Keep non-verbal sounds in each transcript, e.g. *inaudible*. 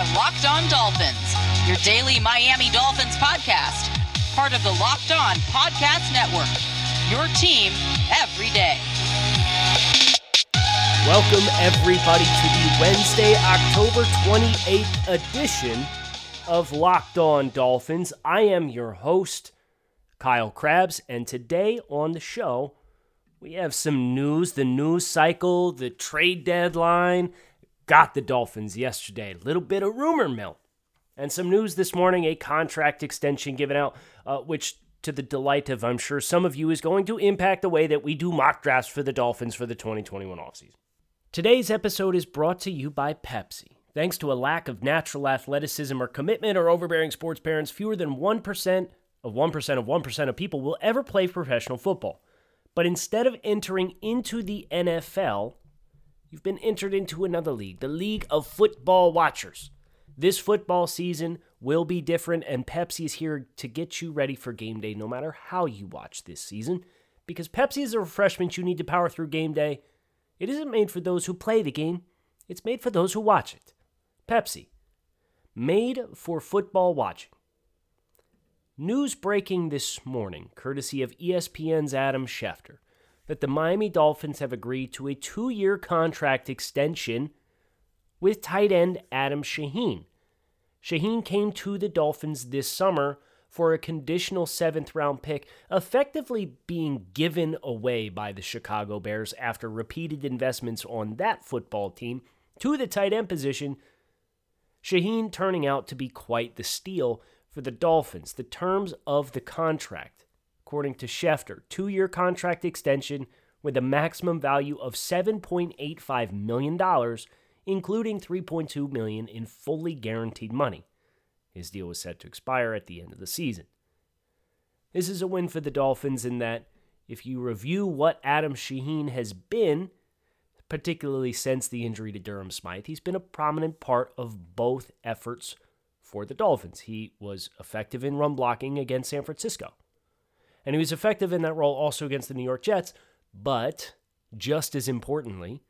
are Locked On Dolphins, your daily Miami Dolphins podcast, part of the Locked On Podcast Network. Your team every day. Welcome, everybody, to the Wednesday, October 28th edition of Locked On Dolphins. I am your host, Kyle Crabbs, and today on the show, we have some news the news cycle, the trade deadline. Got the Dolphins yesterday. A little bit of rumor mill. And some news this morning a contract extension given out, uh, which, to the delight of, I'm sure, some of you, is going to impact the way that we do mock drafts for the Dolphins for the 2021 offseason. Today's episode is brought to you by Pepsi. Thanks to a lack of natural athleticism or commitment or overbearing sports parents, fewer than 1% of 1% of 1% of people will ever play professional football. But instead of entering into the NFL, you've been entered into another league, the League of Football Watchers. This football season will be different, and Pepsi is here to get you ready for game day no matter how you watch this season. Because Pepsi is a refreshment you need to power through game day. It isn't made for those who play the game, it's made for those who watch it. Pepsi, made for football watching. News breaking this morning, courtesy of ESPN's Adam Schefter, that the Miami Dolphins have agreed to a two year contract extension with tight end Adam Shaheen. Shaheen came to the Dolphins this summer for a conditional seventh round pick, effectively being given away by the Chicago Bears after repeated investments on that football team to the tight end position. Shaheen turning out to be quite the steal for the Dolphins. The terms of the contract, according to Schefter, two year contract extension with a maximum value of $7.85 million, including 3.2 million in fully guaranteed money. His deal was set to expire at the end of the season. This is a win for the Dolphins in that if you review what Adam Shaheen has been, particularly since the injury to Durham Smythe, he's been a prominent part of both efforts for the Dolphins. He was effective in run blocking against San Francisco. And he was effective in that role also against the New York Jets, but just as importantly,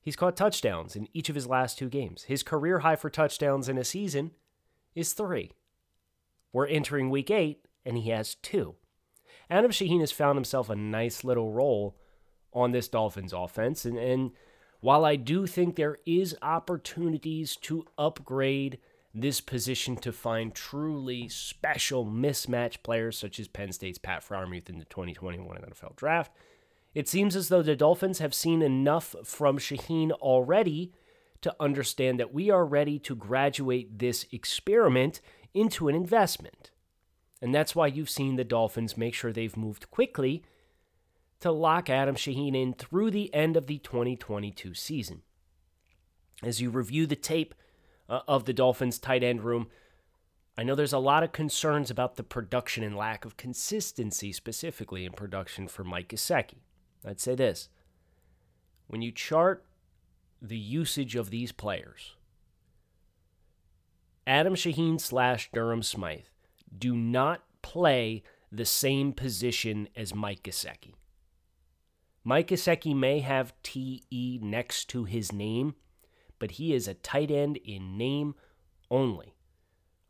he's caught touchdowns in each of his last two games. His career high for touchdowns in a season is three. We're entering week eight, and he has two. Adam Shaheen has found himself a nice little role on this Dolphins offense. And, and while I do think there is opportunities to upgrade this position to find truly special mismatch players such as Penn State's Pat Freiermuth in the 2021 NFL Draft. It seems as though the Dolphins have seen enough from Shaheen already to understand that we are ready to graduate this experiment into an investment. And that's why you've seen the Dolphins make sure they've moved quickly to lock Adam Shaheen in through the end of the 2022 season. As you review the tape uh, of the Dolphins tight end room. I know there's a lot of concerns about the production and lack of consistency, specifically in production for Mike Gesicki. I'd say this when you chart the usage of these players, Adam Shaheen slash Durham Smythe do not play the same position as Mike Gesicki. Mike Gesicki may have TE next to his name, but he is a tight end in name only.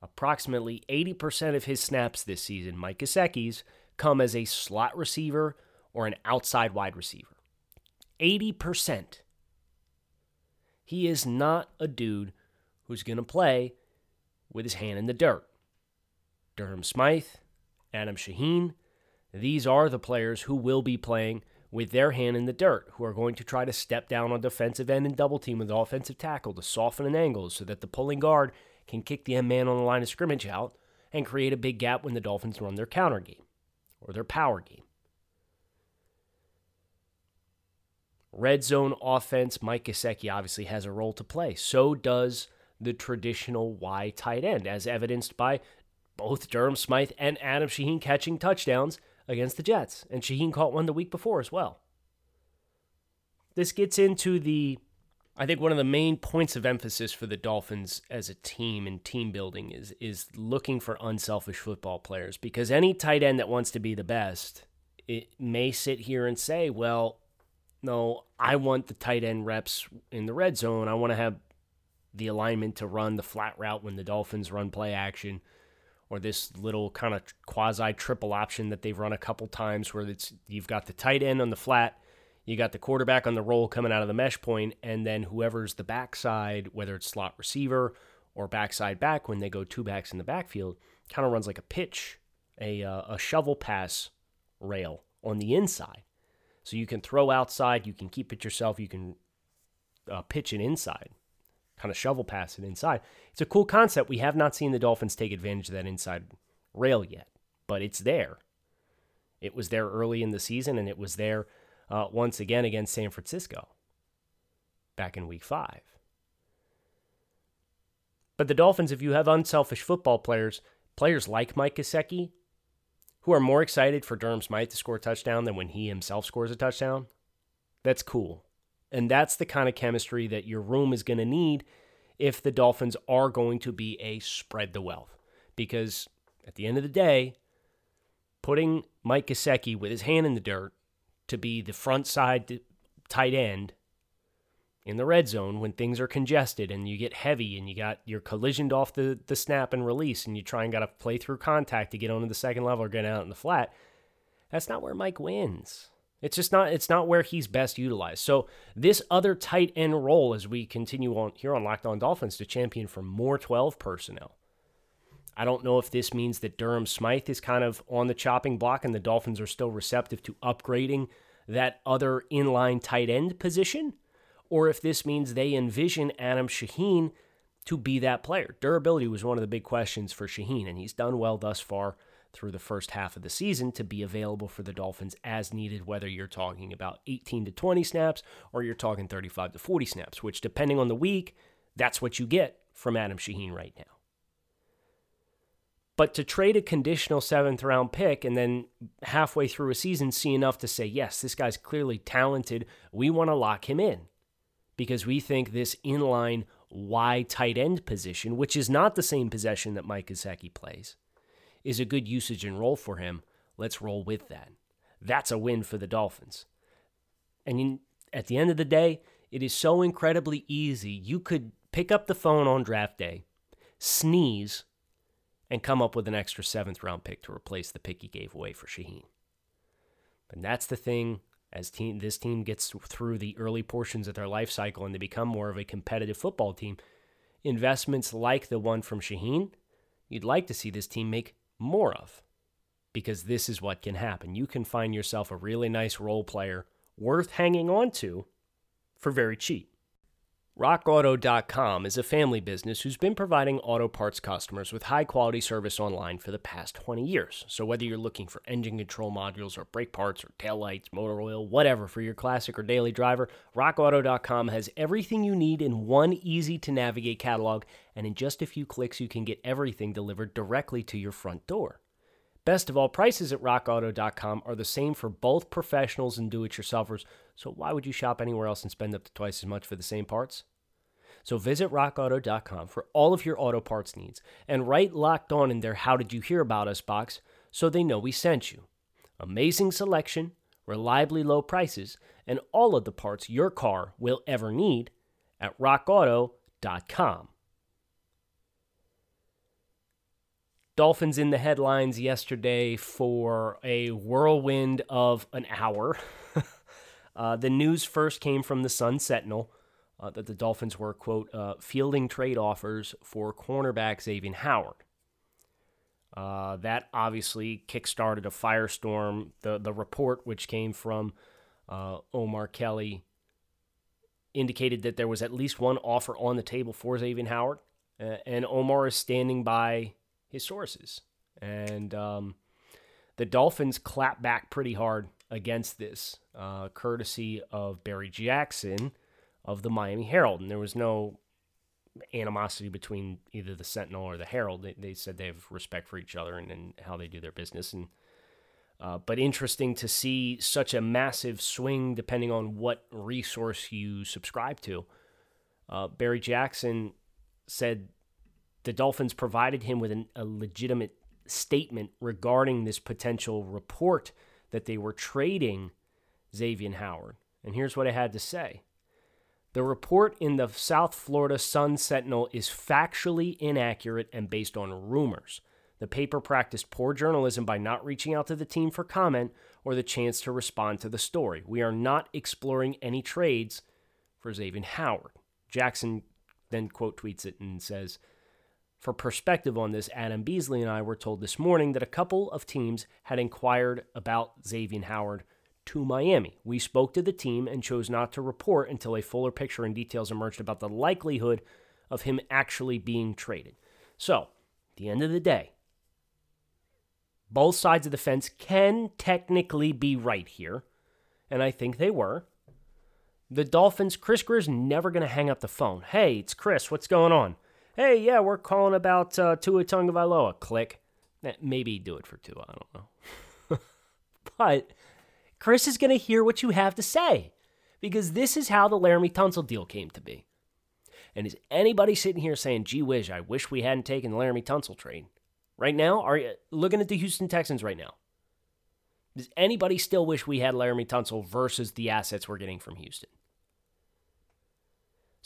Approximately 80% of his snaps this season, Mike Gesicki's, come as a slot receiver or an outside wide receiver. 80%. He is not a dude who's going to play with his hand in the dirt. Durham Smythe, Adam Shaheen, these are the players who will be playing with their hand in the dirt, who are going to try to step down on defensive end and double team with offensive tackle to soften an angle so that the pulling guard can kick the end man on the line of scrimmage out and create a big gap when the Dolphins run their counter game or their power game. Red zone offense, Mike Gesicki obviously has a role to play. So does the traditional Y tight end, as evidenced by both Durham Smythe and Adam Shaheen catching touchdowns against the Jets. And Shaheen caught one the week before as well. This gets into the, I think, one of the main points of emphasis for the Dolphins as a team and team building is, is looking for unselfish football players because any tight end that wants to be the best, it may sit here and say, well, no, I want the tight end reps in the red zone. I want to have the alignment to run the flat route when the Dolphins run play action, or this little kind of quasi triple option that they've run a couple times where it's you've got the tight end on the flat, you got the quarterback on the roll coming out of the mesh point, and then whoever's the backside, whether it's slot receiver or backside back when they go two backs in the backfield, kind of runs like a pitch, a uh, a shovel pass rail on the inside. So you can throw outside, you can keep it yourself, you can uh, pitch it inside, kind of shovel pass it inside. It's a cool concept. We have not seen the Dolphins take advantage of that inside rail yet, but it's there. It was there early in the season, and it was there uh, once again against San Francisco back in week five. But the Dolphins, if you have unselfish football players, players like Mike Gesicki, who are more excited for Durham Smythe to score a touchdown than when he himself scores a touchdown, that's cool. And that's the kind of chemistry that your room is going to need if the Dolphins are going to be a spread the wealth. Because at the end of the day, putting Mike Gesicki with his hand in the dirt to be the front side tight end in the red zone when things are congested and you get heavy and you got you're collisioned off the, the snap and release and you try and got to play through contact to get onto the second level or get out in the flat. That's not where Mike wins. It's just not it's not where he's best utilized. So this other tight end role as we continue on here on Locked On Dolphins to champion for more 12 personnel. I don't know if this means that Durham Smythe is kind of on the chopping block and the Dolphins are still receptive to upgrading that other inline tight end position, or if this means they envision Adam Shaheen to be that player. Durability was one of the big questions for Shaheen, and he's done well thus far through the first half of the season to be available for the Dolphins as needed, whether you're talking about 18 to 20 snaps or you're talking 35 to 40 snaps, which, depending on the week, that's what you get from Adam Shaheen right now. But to trade a conditional seventh round pick and then halfway through a season see enough to say, yes, this guy's clearly talented, we want to lock him in because we think this inline Y tight end position, which is not the same possession that Mike Gesicki plays, is a good usage and role for him. Let's roll with that. That's a win for the Dolphins. And in, at the end of the day, it is so incredibly easy. You could pick up the phone on draft day, sneeze, and come up with an extra seventh round pick to replace the pick he gave away for Shaheen. And that's the thing as team this team gets through the early portions of their life cycle and they become more of a competitive football team. Investments like the one from Shaheen, you'd like to see this team make more of. Because this is what can happen. You can find yourself a really nice role player worth hanging on to for very cheap. RockAuto.com is a family business who's been providing auto parts customers with high quality service online for the past 20 years. So, whether you're looking for engine control modules or brake parts or taillights, motor oil, whatever for your classic or daily driver, RockAuto.com has everything you need in one easy to navigate catalog, and in just a few clicks, you can get everything delivered directly to your front door. Best of all, prices at rockauto.com are the same for both professionals and do it yourselfers, so why would you shop anywhere else and spend up to twice as much for the same parts? So visit rockauto.com for all of your auto parts needs and write locked on in their How Did You Hear About Us box so they know we sent you. Amazing selection, reliably low prices, and all of the parts your car will ever need at rockauto.com. Dolphins in the headlines yesterday for a whirlwind of an hour. *laughs* uh, the news first came from the Sun Sentinel uh, that the Dolphins were, quote, uh, fielding trade offers for cornerback Xavier Howard. Uh, that obviously kickstarted a firestorm. The, the report, which came from uh, Omar Kelly, indicated that there was at least one offer on the table for Xavier Howard. and Omar is standing by his sources. And um, the Dolphins clap back pretty hard against this, uh, courtesy of Barry Jackson of the Miami Herald. And there was no animosity between either the Sentinel or the Herald. They, they said they have respect for each other and, and how they do their business. And uh, but interesting to see such a massive swing depending on what resource you subscribe to. Uh, Barry Jackson said the Dolphins provided him with an, a legitimate statement regarding this potential report that they were trading Xavier Howard. And here's what I had to say The report in the South Florida Sun Sentinel is factually inaccurate and based on rumors. The paper practiced poor journalism by not reaching out to the team for comment or the chance to respond to the story. We are not exploring any trades for Xavier Howard. Jackson then quote tweets it and says, For perspective on this, Adam Beasley and I were told this morning that a couple of teams had inquired about Xavier Howard to Miami. We spoke to the team and chose not to report until a fuller picture and details emerged about the likelihood of him actually being traded. So, at the end of the day, both sides of the fence can technically be right here, and I think they were. The Dolphins, Chris Grier's never going to hang up the phone. Hey, it's Chris. What's going on? Hey, yeah, we're calling about uh, Tua Tagovailoa. Click. Eh, maybe do it for Tua. I don't know. *laughs* but Chris is going to hear what you have to say because this is how the Laremy Tunsil deal came to be. And is anybody sitting here saying, gee whiz, I wish we hadn't taken the Laremy Tunsil trade? Right now, are you looking at the Houston Texans right now? Does anybody still wish we had Laremy Tunsil versus the assets we're getting from Houston?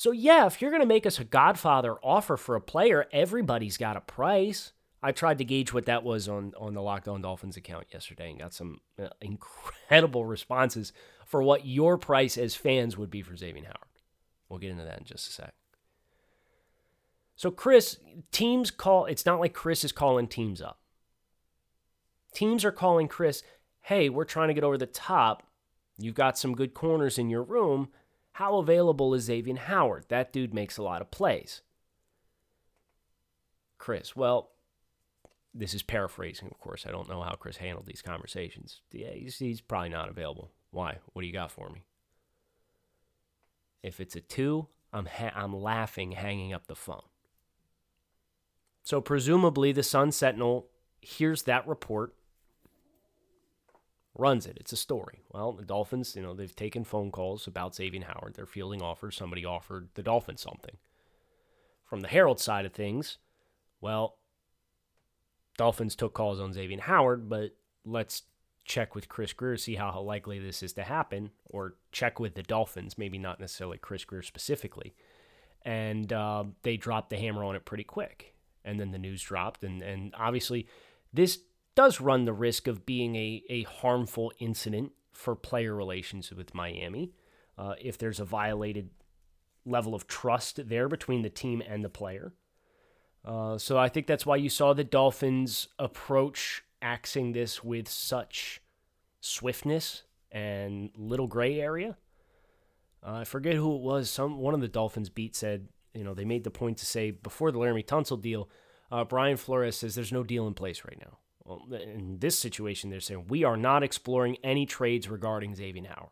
So, yeah, if you're going to make us a Godfather offer for a player, everybody's got a price. I tried to gauge what that was on, on the Locked On Dolphins account yesterday and got some uh, *laughs* incredible responses for what your price as fans would be for Xavier Howard. We'll get into that in just a sec. So, Chris, teams call, it's not like Chris is calling teams up. Teams are calling Chris, hey, we're trying to get over the top. You've got some good corners in your room. How available is Xavier Howard? That dude makes a lot of plays. Chris, well, this is paraphrasing, of course. I don't know how Chris handled these conversations. Yeah, he's, he's probably not available. Why? What do you got for me? If it's a two, I'm ha- I'm laughing, hanging up the phone. So presumably the Sun Sentinel hears that report, runs it. It's a story. Well, the Dolphins, you know, they've taken phone calls about Xavier Howard. They're fielding offers. Somebody offered the Dolphins something. From the Herald side of things, well, Dolphins took calls on Xavier Howard, but let's check with Chris Grier, see how likely this is to happen, or check with the Dolphins, maybe not necessarily Chris Grier specifically. And uh, they dropped the hammer on it pretty quick and then the news dropped. And, and obviously, this does run the risk of being a, a harmful incident for player relations with Miami. Uh, if there's a violated level of trust there between the team and the player. Uh, so I think that's why you saw the Dolphins approach axing this with such swiftness and little gray area. Uh, I forget who it was. Some one of the Dolphins beat said you know, they made the point to say before the Laremy Tunsil deal, uh, Brian Flores says there's no deal in place right now. Well, in this situation, they're saying we are not exploring any trades regarding Xavier Howard.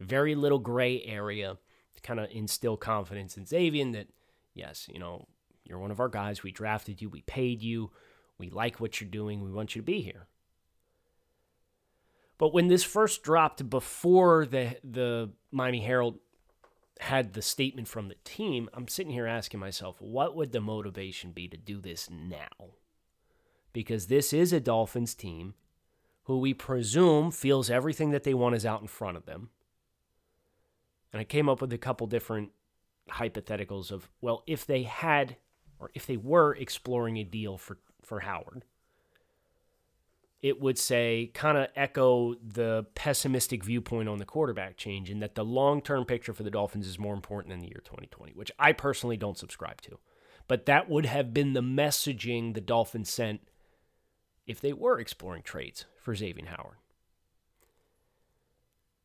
Very little gray area to kind of instill confidence in Xavier that, yes, you know, you're one of our guys. We drafted you. We paid you. We like what you're doing. We want you to be here. But when this first dropped before the the Miami Herald had the statement from the team, I'm sitting here asking myself, what would the motivation be to do this now? Because this is a Dolphins team who we presume feels everything that they want is out in front of them. And I came up with a couple different hypotheticals of, well, if they had or if they were exploring a deal for, for Howard, it would say kind of echo the pessimistic viewpoint on the quarterback change in that the long term picture for the Dolphins is more important than the year 2020, which I personally don't subscribe to. But that would have been the messaging the Dolphins sent if they were exploring trades for Xavier Howard.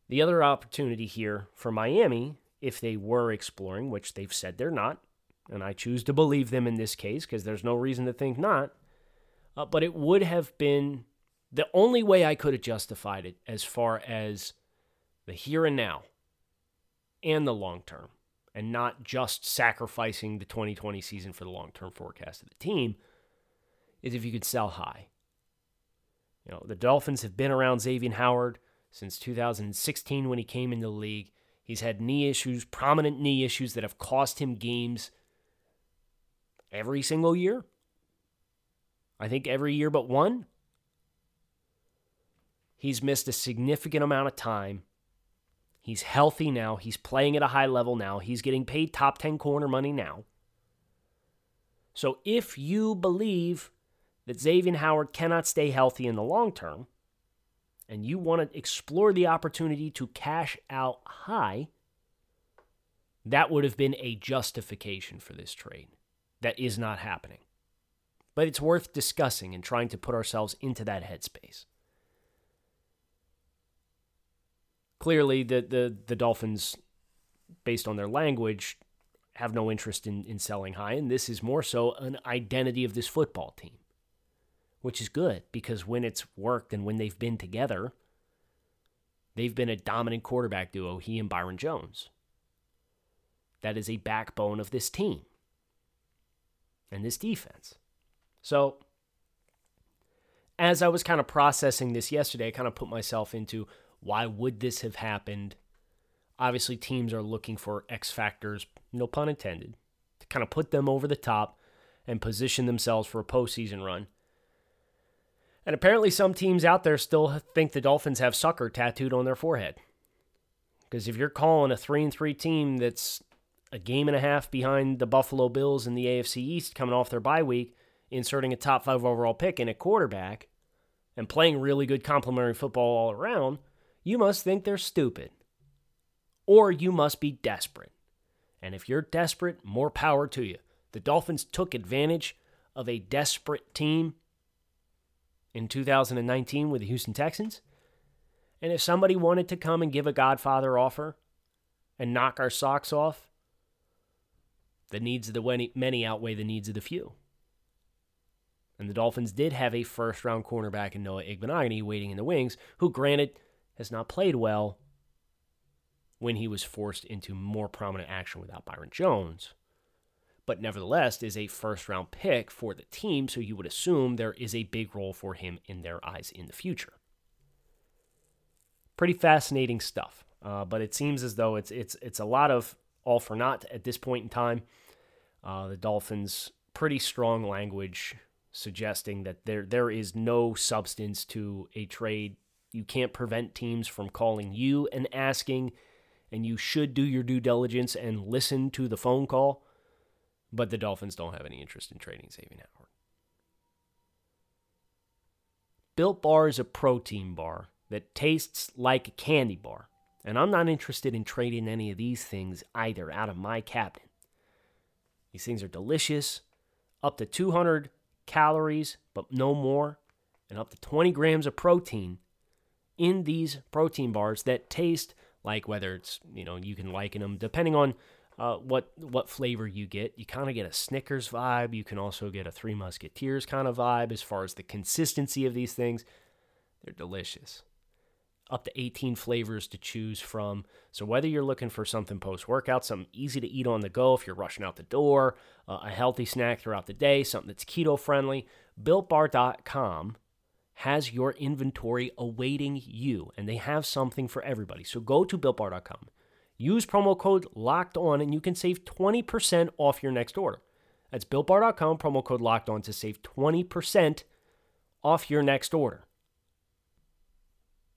The other opportunity here for Miami, if they were exploring, which they've said they're not, and I choose to believe them in this case because there's no reason to think not, uh, but it would have been the only way I could have justified it as far as the here and now and the long term, and not just sacrificing the 2020 season for the long term forecast of the team, is if you could sell high. You know, the Dolphins have been around Xavier Howard since 2016 when he came into the league. He's had knee issues, prominent knee issues that have cost him games every single year. I think every year but one. He's missed a significant amount of time. He's healthy now. He's playing at a high level now. He's getting paid top 10 corner money now. So if you believe that Xavier Howard cannot stay healthy in the long term, and you want to explore the opportunity to cash out high, that would have been a justification for this trade. That is not happening. But it's worth discussing and trying to put ourselves into that headspace. Clearly, the, the, the Dolphins, based on their language, have no interest in, in selling high, and this is more so an identity of this football team, which is good because when it's worked and when they've been together, they've been a dominant quarterback duo, he and Byron Jones. That is a backbone of this team and this defense. So, as I was kind of processing this yesterday, I kind of put myself into why would this have happened? Obviously, teams are looking for X factors, no pun intended, to kind of put them over the top and position themselves for a postseason run. And apparently, some teams out there still think the Dolphins have sucker tattooed on their forehead. Because if you're calling a 3 and 3 team that's a game and a half behind the Buffalo Bills in the AFC East coming off their bye week, inserting a top five overall pick in a quarterback, and playing really good complementary football all around, you must think they're stupid. Or you must be desperate. And if you're desperate, more power to you. The Dolphins took advantage of a desperate team in 2019 with the Houston Texans. And if somebody wanted to come and give a Godfather offer and knock our socks off, the needs of the many outweigh the needs of the few. And the Dolphins did have a first round cornerback in Noah Igbinoghene waiting in the wings, who, granted, has not played well when he was forced into more prominent action without Byron Jones. But nevertheless, is a first round pick for the team, so you would assume there is a big role for him in their eyes in the future. Pretty fascinating stuff, uh, but it seems as though it's it's it's a lot of all for naught at this point in time. Uh, the Dolphins pretty strong language suggesting that there there is no substance to a trade you can't prevent teams from calling you and asking, and you should do your due diligence and listen to the phone call. But the Dolphins don't have any interest in trading Xavier Howard. Built Bar is a protein bar that tastes like a candy bar, and I'm not interested in trading any of these things either out of my cabinet. These things are delicious, up to 200 calories, but no more, and up to 20 grams of protein in these protein bars that taste like whether it's you know you can liken them depending on uh, what what flavor you get. You kind of get a Snickers vibe. You can also get a Three Musketeers kind of vibe as far as the consistency of these things. They're delicious. Up to 18 flavors to choose from. So whether you're looking for something post workout, something easy to eat on the go if you're rushing out the door, uh, a healthy snack throughout the day, something that's keto friendly, BuiltBar.com has your inventory awaiting you, and they have something for everybody. So go to builtbar.com, use promo code locked on, and you can save 20% off your next order. That's builtbar.com, promo code locked on to save 20% off your next order.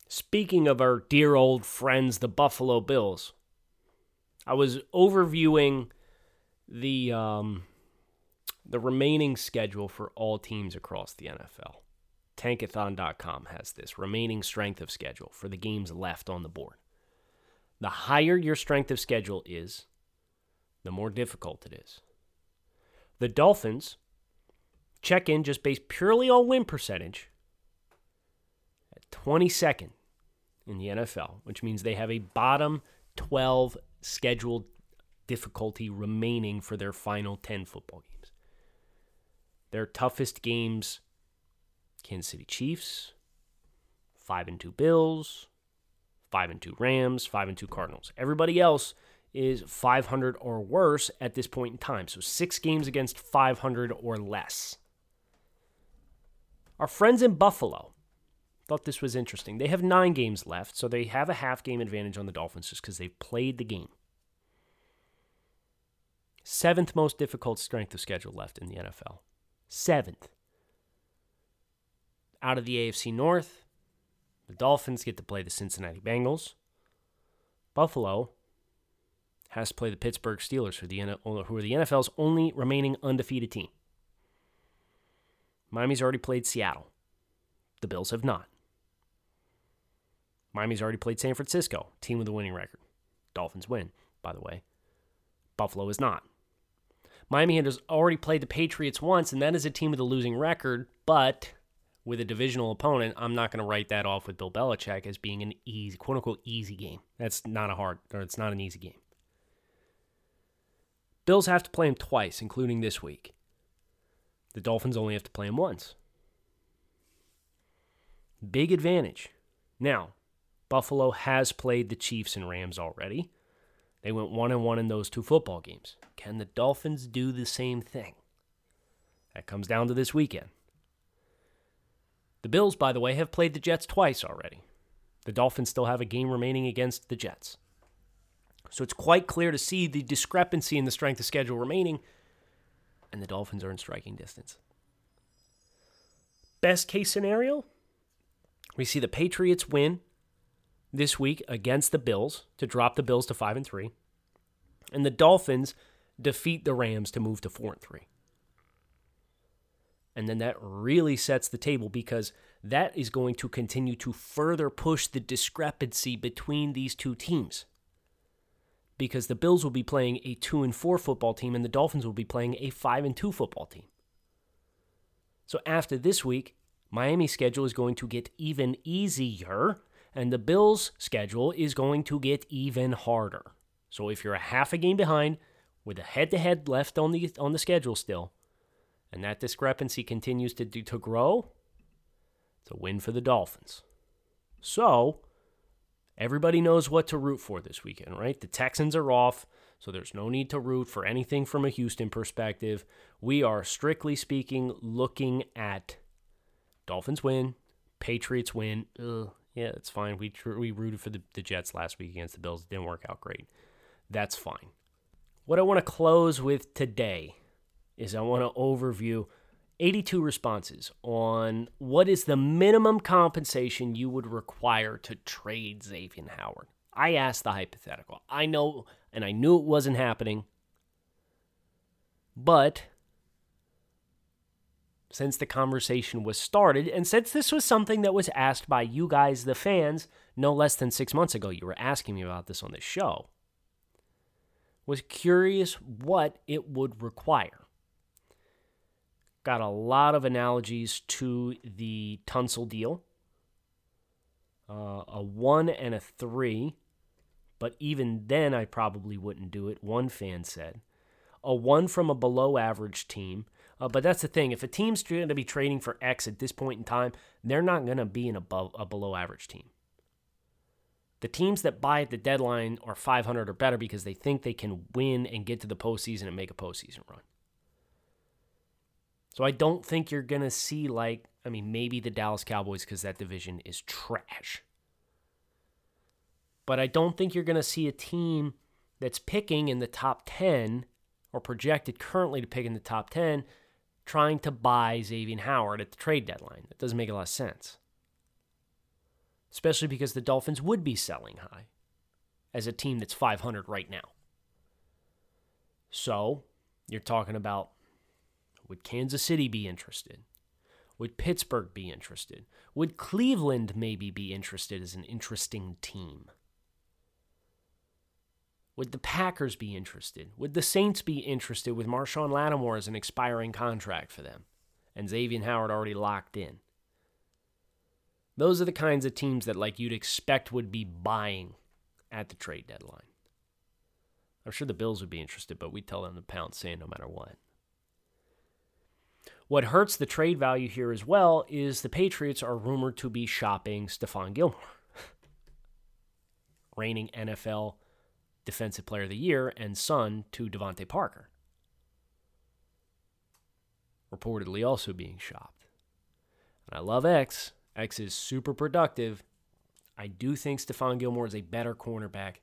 Speaking of our dear old friends, the Buffalo Bills, I was overviewing the um, the remaining schedule for all teams across the NFL. Tankathon.com has this remaining strength of schedule for the games left on the board. The higher your strength of schedule is, the more difficult it is. The Dolphins check in just based purely on win percentage at 22nd in the NFL, which means they have a bottom 12 scheduled difficulty remaining for their final 10 football games. Their toughest games Kansas City Chiefs, 5 and 2 Bills, 5 and 2 Rams, 5 and 2 Cardinals. Everybody else is 500 or worse at this point in time. So 6 games against 500 or less. Our friends in Buffalo thought this was interesting. They have 9 games left, so they have a half game advantage on the Dolphins just cuz they've played the game. Seventh most difficult strength of schedule left in the NFL. Seventh out of the AFC North, the Dolphins get to play the Cincinnati Bengals. Buffalo has to play the Pittsburgh Steelers, who, the, who are the NFL's only remaining undefeated team. Miami's already played Seattle. The Bills have not. Miami's already played San Francisco, team with a winning record. Dolphins win, by the way. Buffalo is not. Miami has already played the Patriots once, and that is a team with a losing record, but with a divisional opponent, I'm not going to write that off with Bill Belichick as being an easy, quote unquote, easy game. That's not a hard, or it's not an easy game. Bills have to play him twice, including this week. The Dolphins only have to play him once. Big advantage. Now, Buffalo has played the Chiefs and Rams already. They went one and one in those two football games. Can the Dolphins do the same thing? That comes down to this weekend. The Bills, by the way, have played the Jets twice already. The Dolphins still have a game remaining against the Jets. So it's quite clear to see the discrepancy in the strength of schedule remaining, and the Dolphins are in striking distance. Best case scenario, we see the Patriots win this week against the Bills to drop the Bills to 5 and 3, and the Dolphins defeat the Rams to move to 4 and 3. And then that really sets the table because that is going to continue to further push the discrepancy between these two teams. Because the Bills will be playing a 2 and 4 football team and the Dolphins will be playing a 5 and 2 football team. So after this week, Miami's schedule is going to get even easier and the Bills' schedule is going to get even harder. So if you're a half a game behind with a head-to-head left on the on the schedule still, and that discrepancy continues to, to grow, it's a win for the Dolphins. So, everybody knows what to root for this weekend, right? The Texans are off, so there's no need to root for anything from a Houston perspective. We are strictly speaking looking at Dolphins win, Patriots win. Ugh, yeah, it's fine. We we rooted for the, the Jets last week against the Bills. It didn't work out great. That's fine. What I want to close with today is I want to overview 82 responses on what is the minimum compensation you would require to trade Xavier Howard. I asked the hypothetical. I know, and I knew it wasn't happening, but since the conversation was started, and since this was something that was asked by you guys, the fans, no less than six months ago, you were asking me about this on this show, was curious what it would require got a lot of analogies to the Tunsil deal. Uh, a one and a three, but even then I probably wouldn't do it, one fan said. A one from a below average team. Uh, but that's the thing. If a team's going to be trading for X at this point in time, they're not going to be an above a below average team. The teams that buy at the deadline are 500 or better because they think they can win and get to the postseason and make a postseason run. So I don't think you're going to see, like, I mean, maybe the Dallas Cowboys because that division is trash. But I don't think you're going to see a team that's picking in the top 10 or projected currently to pick in the top 10 trying to buy Xavier Howard at the trade deadline. That doesn't make a lot of sense. Especially because the Dolphins would be selling high as a team that's 500 right now. So you're talking about would Kansas City be interested? Would Pittsburgh be interested? Would Cleveland maybe be interested as an interesting team? Would the Packers be interested? Would the Saints be interested with Marshon Lattimore as an expiring contract for them and Xavier Howard already locked in? Those are the kinds of teams that like you'd expect would be buying at the trade deadline. I'm sure the Bills would be interested, but we tell them to pound sand no matter what. What hurts the trade value here as well is the Patriots are rumored to be shopping Stephon Gilmore, *laughs* reigning NFL Defensive Player of the Year and son to DeVante Parker. Reportedly also being shopped. And I love X. X is super productive. I do think Stephon Gilmore is a better cornerback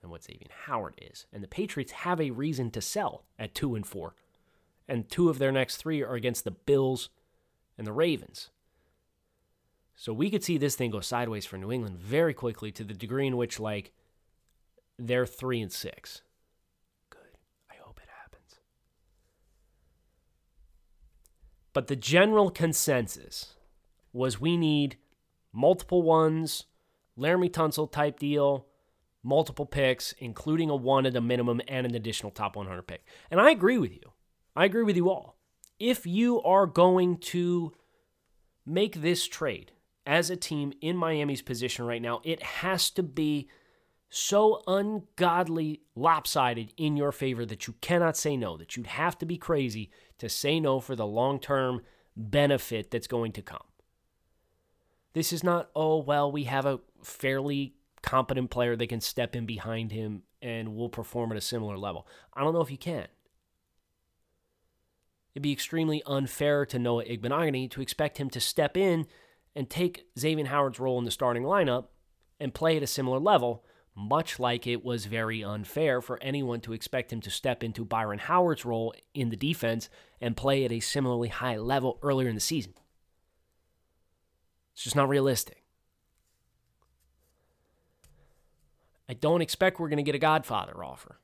than what Xavier Howard is. And the Patriots have a reason to sell at 2 and 4 and two of their next three are against the Bills and the Ravens. So we could see this thing go sideways for New England very quickly to the degree in which, like, they're three and six. Good. I hope it happens. But the general consensus was we need multiple ones, Laremy Tunsil type deal, multiple picks, including a one at a minimum and an additional top 100 pick. And I agree with you. I agree with you all. If you are going to make this trade as a team in Miami's position right now, it has to be so ungodly lopsided in your favor that you cannot say no, that you'd have to be crazy to say no for the long term benefit that's going to come. This is not, oh, well, we have a fairly competent player that can step in behind him and will perform at a similar level. I don't know if you can. It'd be extremely unfair to Noah Igbinoghene to expect him to step in and take Xavier Howard's role in the starting lineup and play at a similar level, much like it was very unfair for anyone to expect him to step into Byron Howard's role in the defense and play at a similarly high level earlier in the season. It's just not realistic. I don't expect we're going to get a Godfather offer,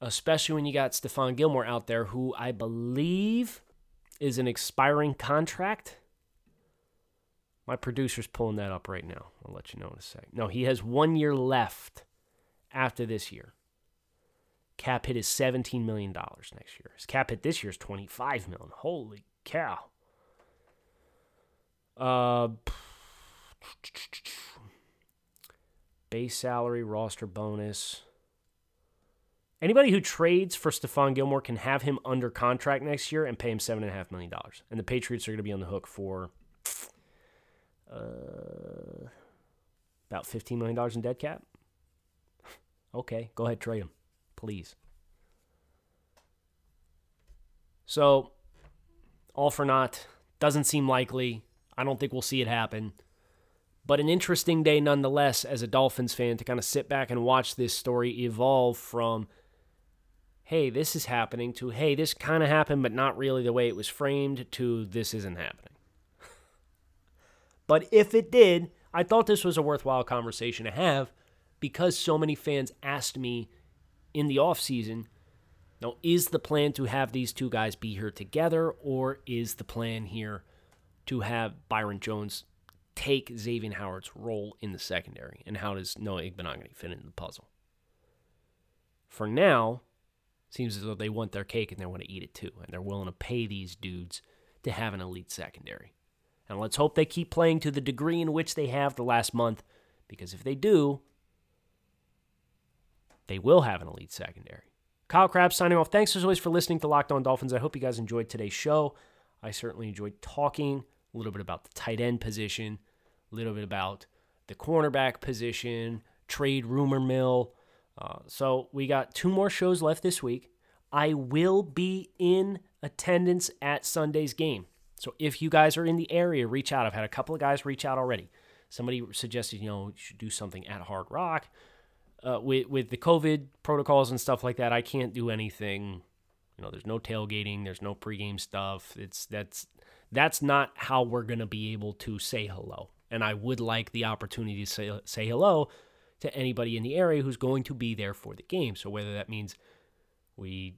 especially when you got Stephon Gilmore out there, who I believe is an expiring contract. My producer's pulling that up right now. I'll let you know in a sec. No, he has one year left after this year. Cap hit is $17 million next year. His cap hit this year is 25 million. Holy cow. Uh, base salary, roster bonus. Anybody who trades for Stephon Gilmore can have him under contract next year and pay him $7.5 million. And the Patriots are going to be on the hook for uh, about $15 million in dead cap. *laughs* okay, go ahead, trade him, please. So, all for naught. Doesn't seem likely. I don't think we'll see it happen. But an interesting day nonetheless as a Dolphins fan to kind of sit back and watch this story evolve from, hey, this is happening, to, hey, this kind of happened, but not really the way it was framed, to, this isn't happening. *laughs* but if it did, I thought this was a worthwhile conversation to have because so many fans asked me in the offseason, now, is the plan to have these two guys be here together, or is the plan here to have Byron Jones take Xavier Howard's role in the secondary? And how does Noah Igbinoghene fit into the puzzle? For now, seems as though they want their cake and they want to eat it too. And they're willing to pay these dudes to have an elite secondary. And let's hope they keep playing to the degree in which they have the last month, because if they do, they will have an elite secondary. Kyle Crabbs signing off. Thanks as always for listening to Locked On Dolphins. I hope you guys enjoyed today's show. I certainly enjoyed talking a little bit about the tight end position, a little bit about the cornerback position, trade rumor mill. Uh, so we got two more shows left this week. I will be in attendance at Sunday's game. So if you guys are in the area, reach out. I've had a couple of guys reach out already. Somebody suggested, you know, you should do something at Hard Rock. Uh, with with the COVID protocols and stuff like that, I can't do anything. You know, there's no tailgating, there's no pregame stuff. It's that's that's not how we're to be able to say hello. And I would like the opportunity to say, say hello to anybody in the area who's going to be there for the game. So whether that means we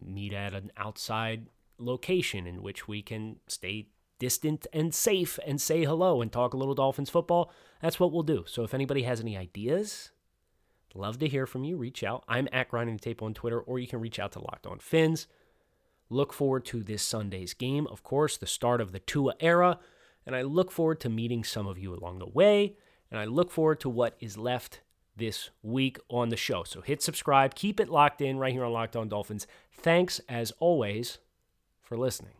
meet at an outside location in which we can stay distant and safe and say hello and talk a little Dolphins football, that's what we'll do. So if anybody has any ideas, love to hear from you. Reach out. I'm at Grinding the Tape on Twitter, or you can reach out to Locked On Fins. Look forward to this Sunday's game, of course, the start of the Tua era, and I look forward to meeting some of you along the way, and I look forward to what is left this week on the show. So hit subscribe, keep it locked in right here on Locked On Dolphins. Thanks as always for listening.